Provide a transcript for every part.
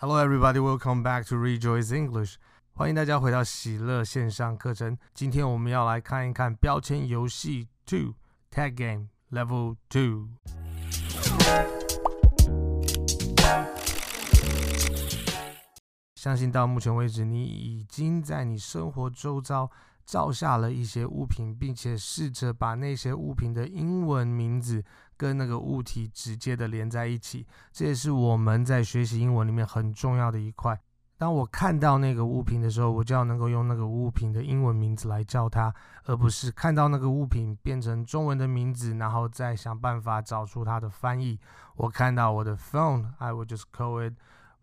Hello, everybody. Welcome back to Rejoice English. 欢迎大家回到喜乐线上课程。今天我们要来看一看标签游戏 Two Tag Game Level Two。相信到目前为止，你已经在你生活周遭照下了一些物品，并且试着把那些物品的英文名字跟那个物体直接的连在一起。这也是我们在学习英文里面很重要的一块。当我看到那个物品的时候，我就要能够用那个物品的英文名字来叫它，而不是看到那个物品变成中文的名字，然后再想办法找出它的翻译。我看到我的 phone，I will just call it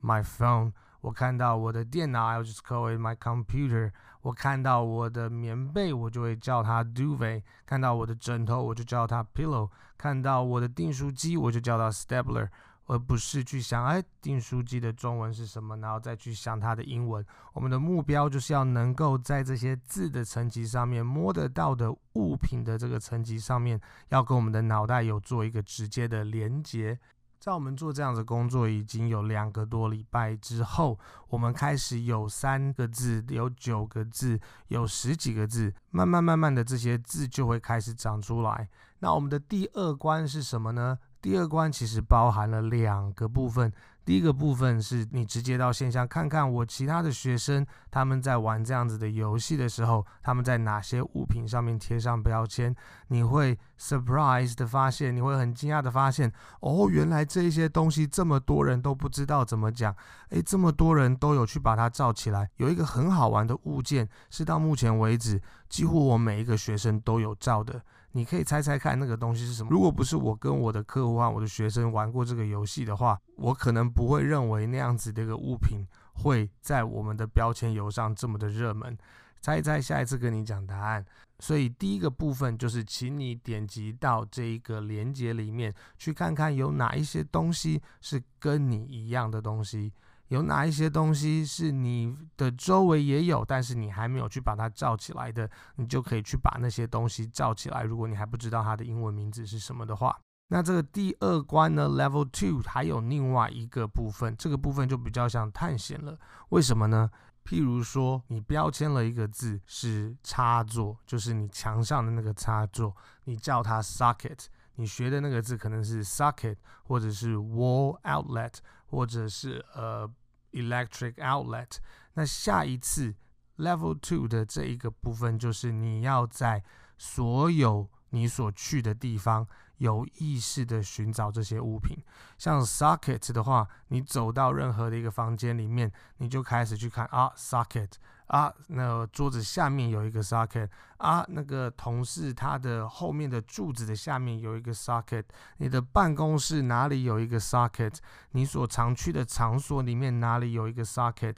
my phone。我看到我的电脑，I will just call it my computer。我看到我的棉被，我就会叫它 duvet；看到我的枕头，我就叫它 pillow；看到我的订书机，我就叫它 stapler，而不是去想哎订书机的中文是什么，然后再去想它的英文。我们的目标就是要能够在这些字的层级上面，摸得到的物品的这个层级上面，要跟我们的脑袋有做一个直接的连接。在我们做这样的工作已经有两个多礼拜之后，我们开始有三个字，有九个字，有十几个字，慢慢慢慢的这些字就会开始长出来。那我们的第二关是什么呢？第二关其实包含了两个部分。第一个部分是你直接到线下看看我其他的学生他们在玩这样子的游戏的时候，他们在哪些物品上面贴上标签，你会 surprise 的发现，你会很惊讶的发现，哦，原来这些东西这么多人都不知道怎么讲，诶，这么多人都有去把它罩起来。有一个很好玩的物件是到目前为止几乎我每一个学生都有照的。你可以猜猜看那个东西是什么？如果不是我跟我的客户和我的学生玩过这个游戏的话，我可能不会认为那样子的一个物品会在我们的标签游上这么的热门。猜一猜，下一次跟你讲答案。所以第一个部分就是，请你点击到这一个链接里面，去看看有哪一些东西是跟你一样的东西。有哪一些东西是你的周围也有，但是你还没有去把它罩起来的，你就可以去把那些东西罩起来。如果你还不知道它的英文名字是什么的话，那这个第二关呢，Level Two 还有另外一个部分，这个部分就比较像探险了。为什么呢？譬如说，你标签了一个字是插座，就是你墙上的那个插座，你叫它 socket。你学的那个字可能是 socket，或者是 wall outlet，或者是呃 electric outlet。那下一次 level two 的这一个部分，就是你要在所有你所去的地方有意识的寻找这些物品。像 socket 的话，你走到任何的一个房间里面，你就开始去看啊 socket。啊，那桌子下面有一个 socket 啊，那个同事他的后面的柱子的下面有一个 socket，你的办公室哪里有一个 socket？你所常去的场所里面哪里有一个 socket？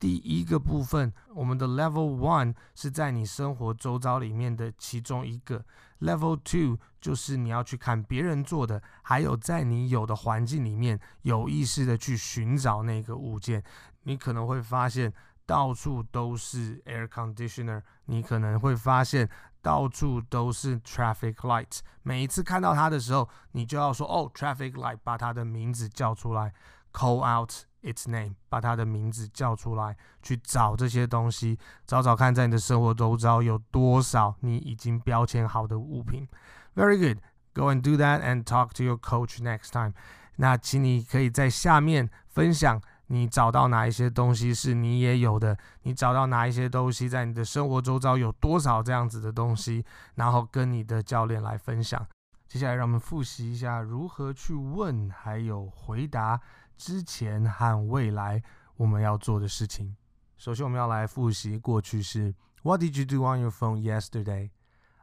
第一个部分，我们的 level one 是在你生活周遭里面的其中一个，level two 就是你要去看别人做的，还有在你有的环境里面有意识的去寻找那个物件，你可能会发现。到处都是 air conditioner，你可能会发现到处都是 traffic light。每一次看到它的时候，你就要说哦，traffic light，把它的名字叫出来，call out its name，把它的名字叫出来，去找这些东西，找找看在你的生活周遭有多少你已经标签好的物品。Very good, go and do that and talk to your coach next time。那请你可以在下面分享。你找到哪一些东西是你也有的？你找到哪一些东西在你的生活周遭有多少这样子的东西？然后跟你的教练来分享。接下来让我们复习一下如何去问，还有回答之前和未来我们要做的事情。首先我们要来复习过去式。What did you do on your phone yesterday?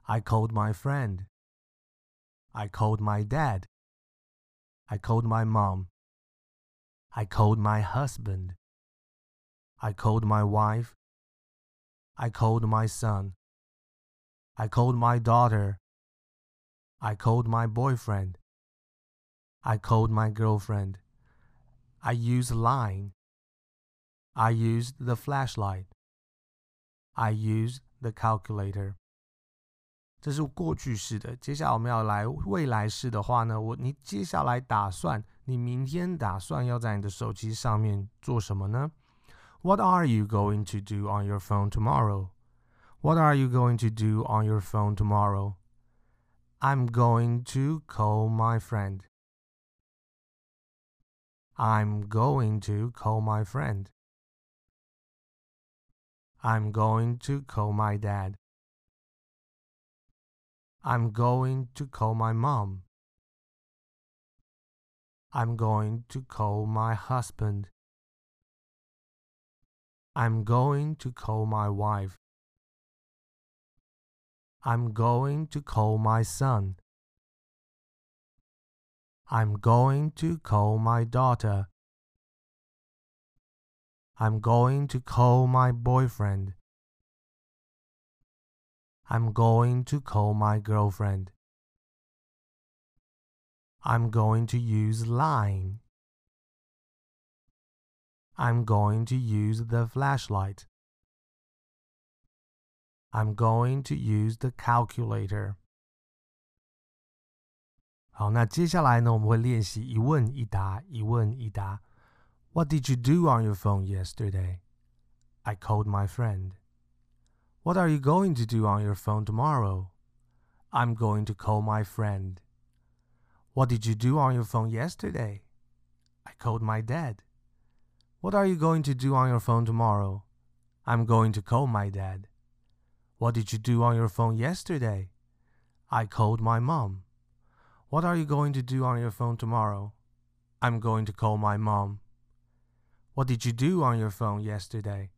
I called my friend. I called my dad. I called my mom. I called my husband. I called my wife. I called my son. I called my daughter. I called my boyfriend. I called my girlfriend. I used Line. I used the flashlight. I used the calculator. 这是过去式的。接下来我们要来未来式的话呢，我你接下来打算 你明天打算要在你的手机上面做什么呢？What are you going to do on your phone tomorrow? What are you going to do on your phone tomorrow? I'm going to call my friend. I'm going to call my friend. I'm going to call my dad. I'm going to call my mom. I'm going to call my husband. I'm going to call my wife. I'm going to call my son. I'm going to call my daughter. I'm going to call my boyfriend. I'm going to call my girlfriend. I'm going to use line. I'm going to use the flashlight. I'm going to use the calculator. 好，那接下来呢，我们会练习一问一答，一问一答。What did you do on your phone yesterday? I called my friend. What are you going to do on your phone tomorrow? I'm going to call my friend. What did you do on your phone yesterday? I called my dad. What are you going to do on your phone tomorrow? I'm going to call my dad. What did you do on your phone yesterday? I called my mom. What are you going to do on your phone tomorrow? I'm going to call my mom. What did you do on your phone yesterday?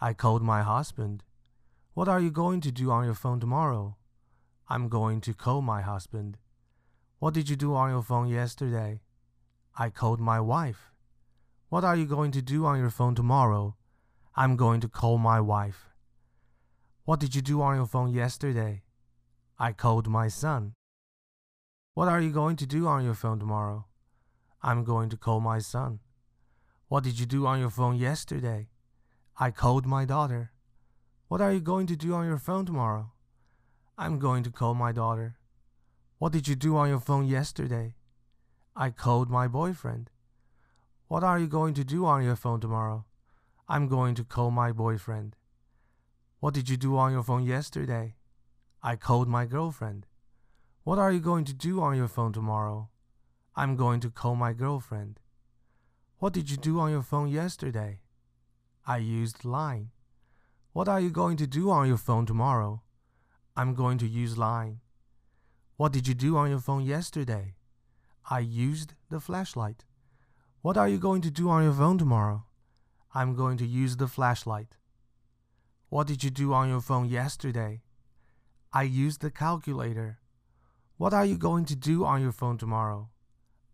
I called my husband. What are you going to do on your phone tomorrow? I'm going to call my husband. What did you do on your phone yesterday? I called my wife. What are you going to do on your phone tomorrow? I'm going to call my wife. What did you do on your phone yesterday? I called my son. What are you going to do on your phone tomorrow? I'm going to call my son. What did you do on your phone yesterday? I called my daughter. What are you going to do on your phone tomorrow? I'm going to call my daughter. What did you do on your phone yesterday? I called my boyfriend. What are you going to do on your phone tomorrow? I'm going to call my boyfriend. What did you do on your phone yesterday? I called my girlfriend. What are you going to do on your phone tomorrow? I'm going to call my girlfriend. What did you do on your phone yesterday? I used Line. What are you going to do on your phone tomorrow? I'm going to use Line. What did you do on your phone yesterday? I used the flashlight. What are you going to do on your phone tomorrow? I'm going to use the flashlight. What did you do on your phone yesterday? I used the calculator. What are you going to do on your phone tomorrow?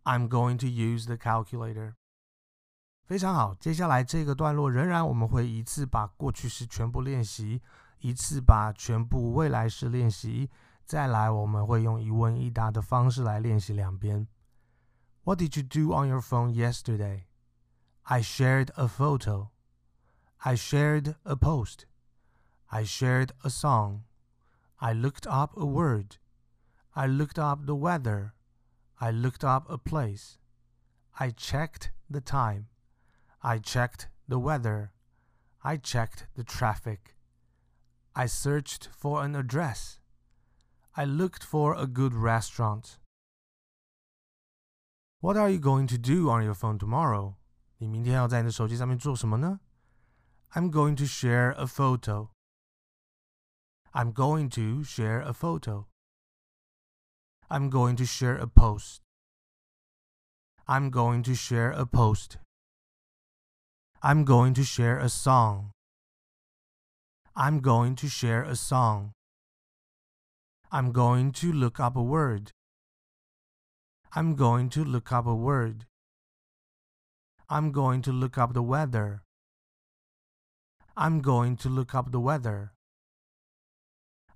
I'm going to use the calculator. 非常好，接下来这个段落仍然我们会一次把过去式全部练习，一次把全部未来式练习，再来我们会用一问一答的方式来练习两遍。What did you do on your phone yesterday? I shared a photo. I shared a post. I shared a song. I looked up a word. I looked up the weather. I looked up a place. I checked the time. I checked the weather. I checked the traffic. I searched for an address. I looked for a good restaurant. What are you going to do on your phone tomorrow? 你明天要在你的手机上面做什么呢？I'm going to share a photo. I'm going to share a photo. I'm going to share a post. I'm going to share a post. I'm going to share a song. I'm going to share a song. I'm going to look up a word. I'm going to look up a word. I'm going to look up the weather. I'm going to look up the weather.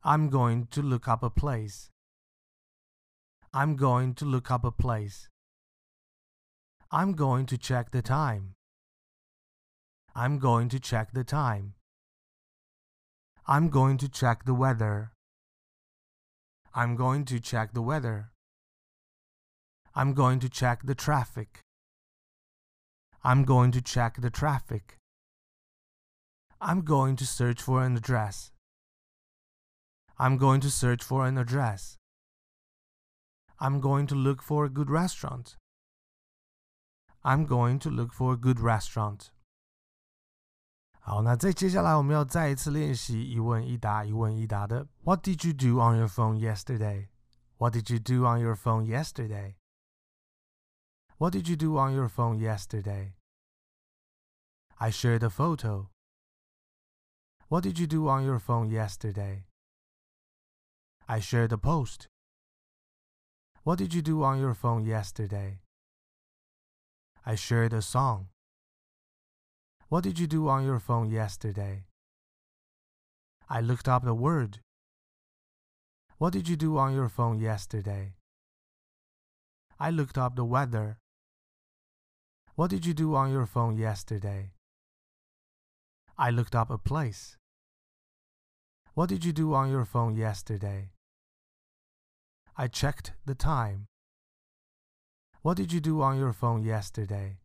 I'm going to look up a place. I'm going to look up a place. I'm going to check the time. I'm going to check the time. I'm going to check the weather. I'm going to check the weather. I'm going to check the traffic. I'm going to check the traffic. I'm going to search for an address. I'm going to search for an address. I'm going to look for a good restaurant. I'm going to look for a good restaurant. 好，那在接下来我们要再一次练习一问一答、一问一答的。What did you do on your phone yesterday? What did you do on your phone yesterday? What did you do on your phone yesterday? I shared a photo. What did you do on your phone yesterday? I shared a post. What did you do on your phone yesterday? I shared a song. What did you do on your phone yesterday? I looked up the word. What did you do on your phone yesterday? I looked up the weather. What did you do on your phone yesterday? I looked up a place. What did you do on your phone yesterday? I checked the time. What did you do on your phone yesterday?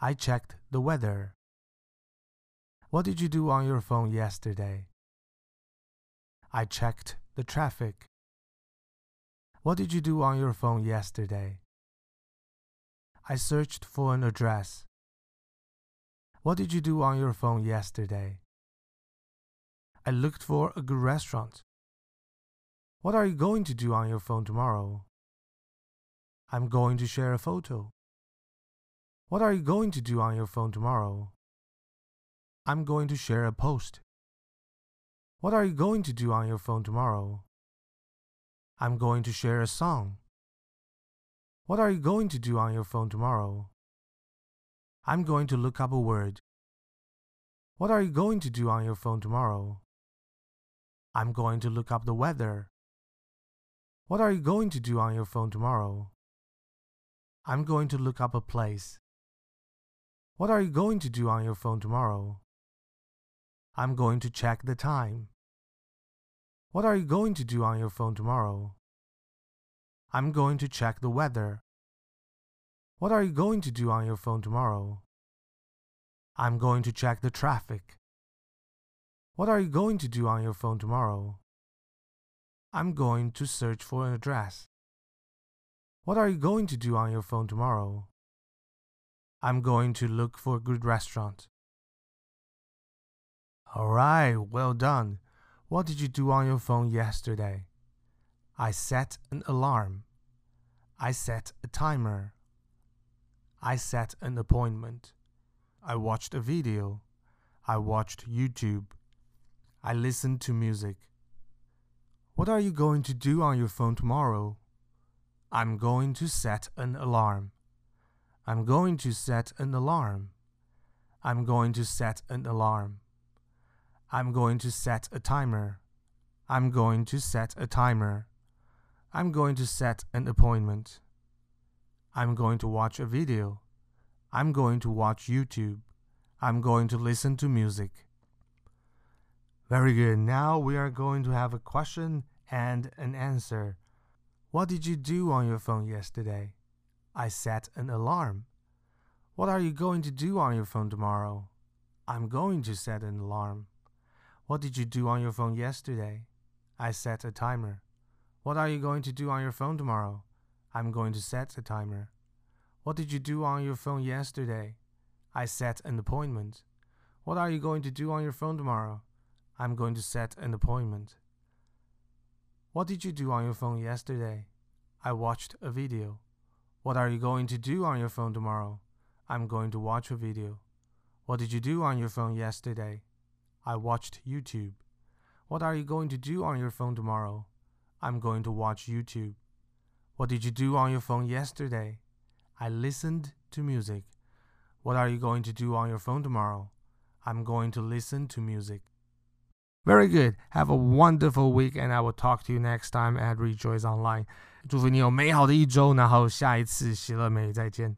I checked the weather. What did you do on your phone yesterday? I checked the traffic. What did you do on your phone yesterday? I searched for an address. What did you do on your phone yesterday? I looked for a good restaurant. What are you going to do on your phone tomorrow? I'm going to share a photo. What are you going to do on your phone tomorrow? I'm going to share a post. What are you going to do on your phone tomorrow? I'm going to share a song. What are you going to do on your phone tomorrow? I'm going to look up a word. What are you going to do on your phone tomorrow? I'm going to look up the weather. What are you going to do on your phone tomorrow? I'm going to look up a place. What are you going to do on your phone tomorrow? I'm going to check the time. What are you going to do on your phone tomorrow? I'm going to check the weather. What are you going to do on your phone tomorrow? I'm going to check the traffic. What are you going to do on your phone tomorrow? I'm going to search for an address. What are you going to do on your phone tomorrow? I'm going to look for a good restaurant. Alright, well done. What did you do on your phone yesterday? I set an alarm. I set a timer. I set an appointment. I watched a video. I watched YouTube. I listened to music. What are you going to do on your phone tomorrow? I'm going to set an alarm. I'm going to set an alarm. I'm going to set an alarm. I'm going to set a timer. I'm going to set a timer. I'm going to set an appointment. I'm going to watch a video. I'm going to watch YouTube. I'm going to listen to music. Very good. Now we are going to have a question and an answer. What did you do on your phone yesterday? I set an alarm. What are you going to do on your phone tomorrow? I'm going to set an alarm. What did you do on your phone yesterday? I set a timer. What are you going to do on your phone tomorrow? I'm going to set a timer. What did you do on your phone yesterday? I set an appointment. What are you going to do on your phone tomorrow? I'm going to set an appointment. What did you do on your phone yesterday? I watched a video. What are you going to do on your phone tomorrow? I'm going to watch a video. What did you do on your phone yesterday? I watched YouTube. What are you going to do on your phone tomorrow? I'm going to watch YouTube. What did you do on your phone yesterday? I listened to music. What are you going to do on your phone tomorrow? I'm going to listen to music. Very good. Have a wonderful week, and I will talk to you next time at Rejoice Online. 祝福你有美好的一周，然后下一次喜乐美再见。